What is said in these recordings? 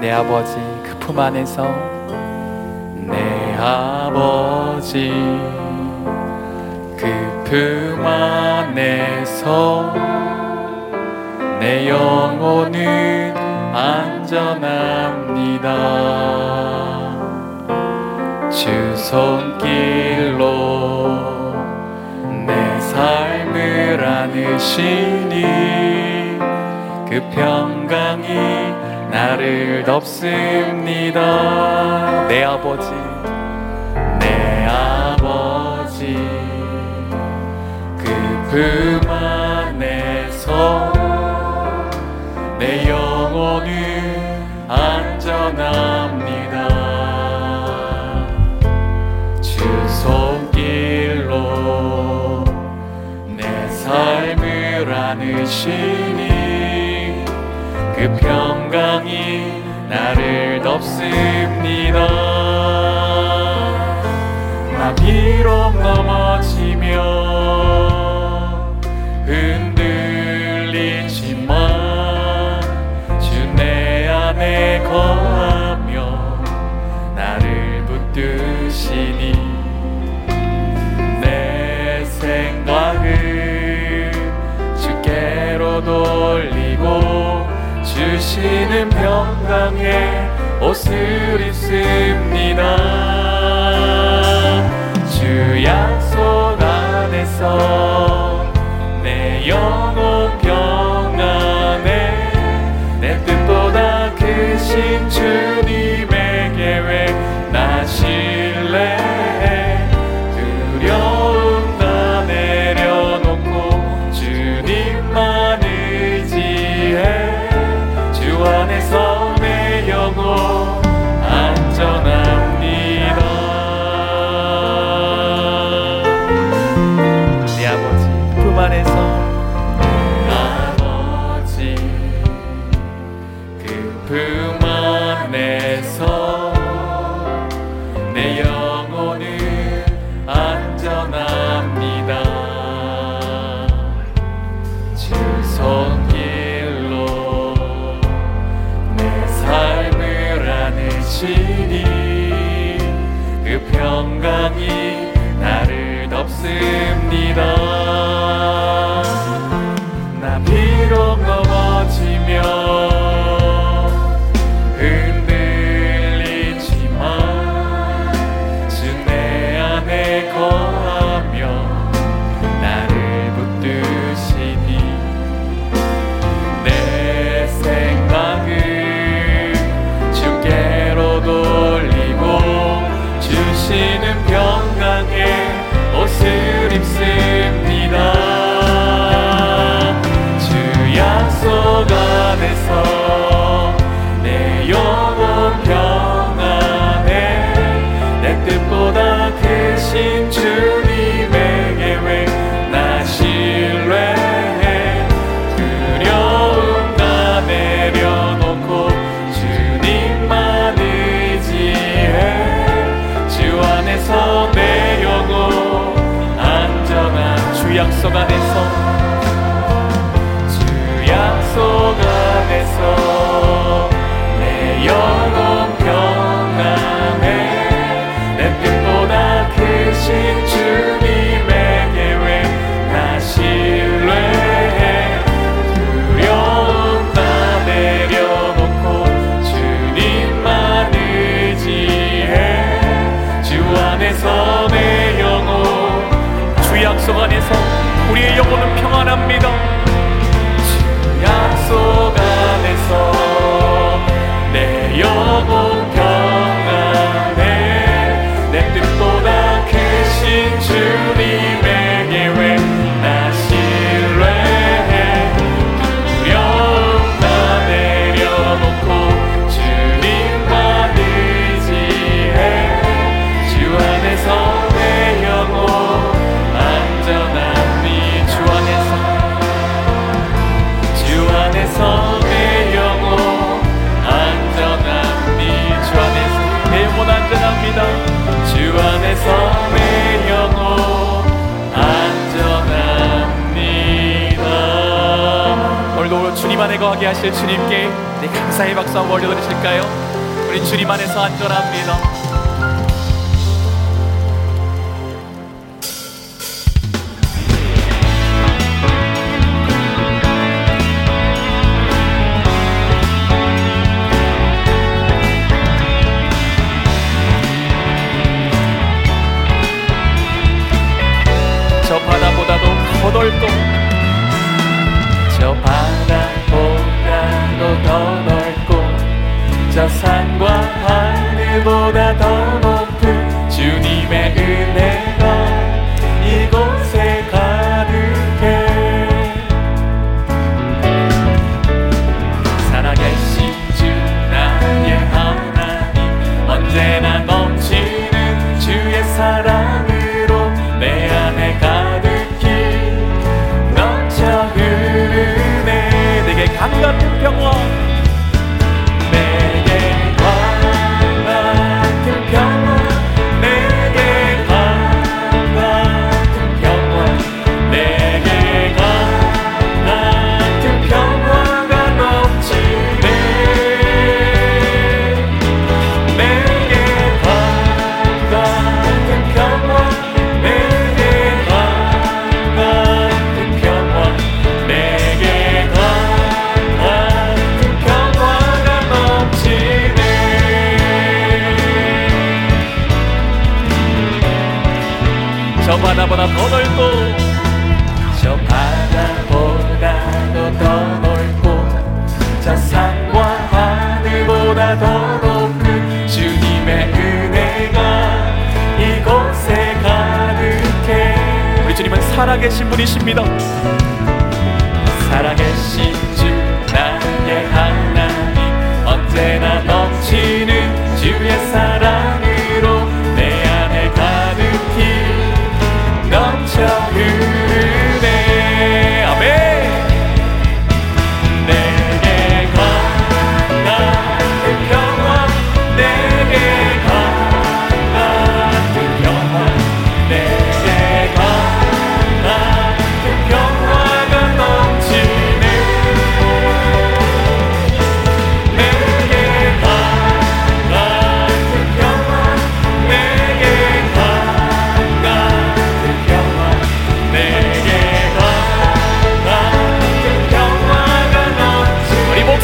내 아버지 그 품 안에서. 내 아버지 그 품 안에서. 내 영혼은 안전합니다. 주 손길로 내 삶을 안으시니 그 평강이 나를 덮습니다. 내 아버지 내 아버지. 그 품 안에서 내 영혼은 안전합니다. 주 손길로 내 삶을 안으시니 그 평강이 나를 덮습니다. 나 비록 넘어지며 흔들리지만 주 내 안에 거하며 나를 붙드시니 주시는 평강의 옷을 입습니다. 주 약속 안에서 내 영 그품 안에서 내 영혼은 안전합니다. 주 손길로 내 삶을 안으시니 그 평강이 나를 덮습니다. 나 비록 넘어지며 약속 안에서. 주 약속 안에서 내 영혼 평안해. 내 뜻보다 크신 주님의 계획 나 신뢰해? 두려움 다 내려놓고 주님만 의지해 주 안에서 내 영혼 주 약속 안에서 우리의 영혼은 평안합니다. 주 약속 안에서 내 영혼 평 하실 주님께 내 감사의 박수 한번 올려드리실까요? 우리 주님 안에서 안전합니다. that all 바다보다 더 넓고 저 바다보다도 더 넓고 저 산과 하늘보다 더 높은 주님의 은혜가 이곳에 가득해. 우리 주님은 살아계신 분이십니다. 사랑해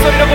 sobre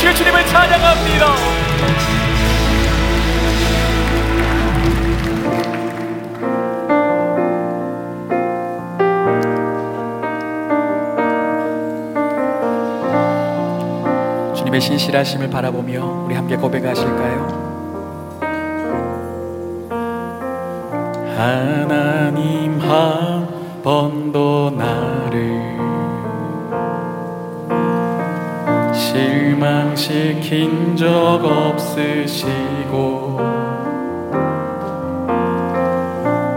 주시는 주님을 찬양합니다. 주님의 신실하심을 바라보며 우리 함께 고백하실까요? 하나님 한 번도 나 멸망시킨 적 없으시고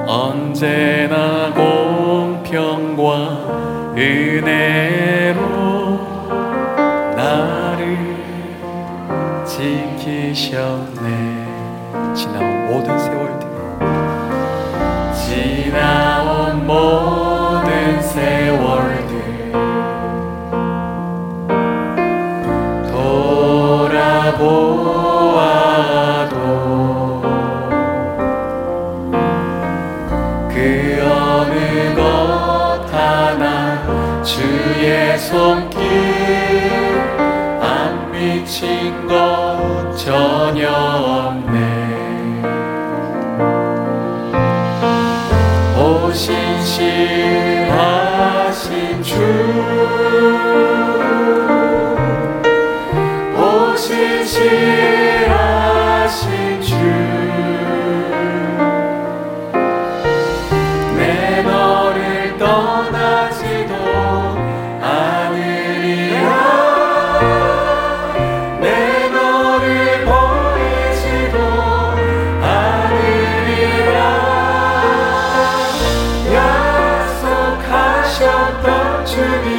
언제나 공평과 은혜로 나를 지키셨네. 지난 모든 세월들. 지난 아빠 주님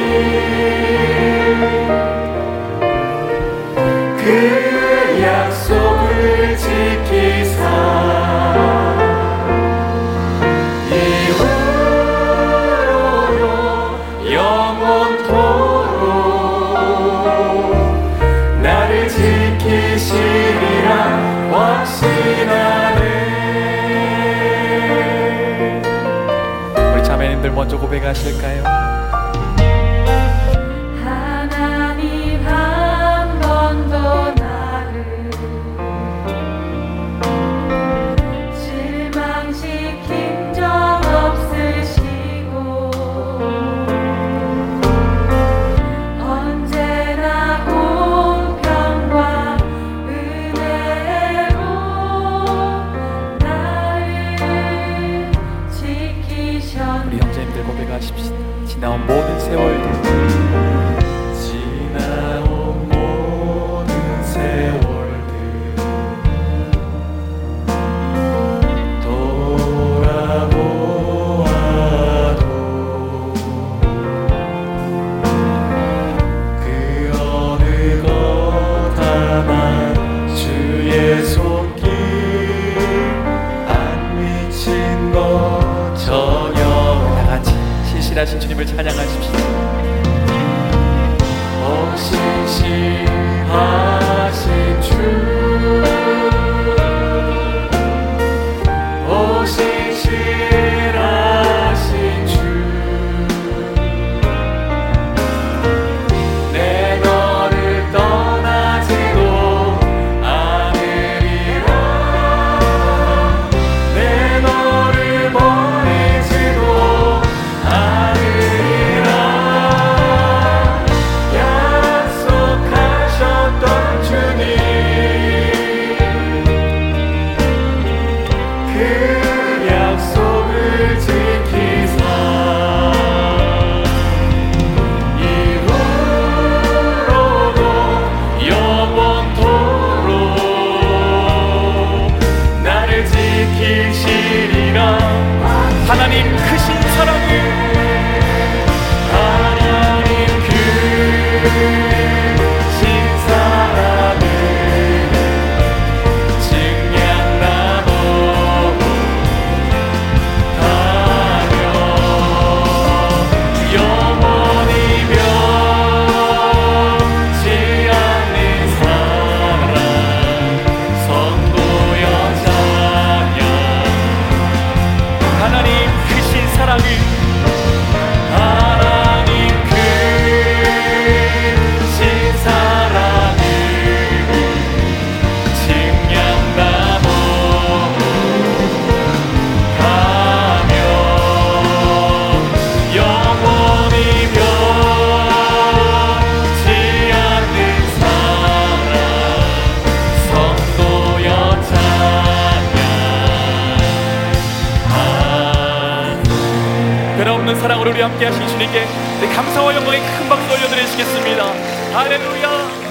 자매님들 먼저 고백하실까요? 나아가십시다. 지나온 모든 세월 하신 주님을 찬양하십시다. 우리를 함께 하신 주님께 감사와 영광의 큰 박수 올려드리시겠습니다. 할렐루야!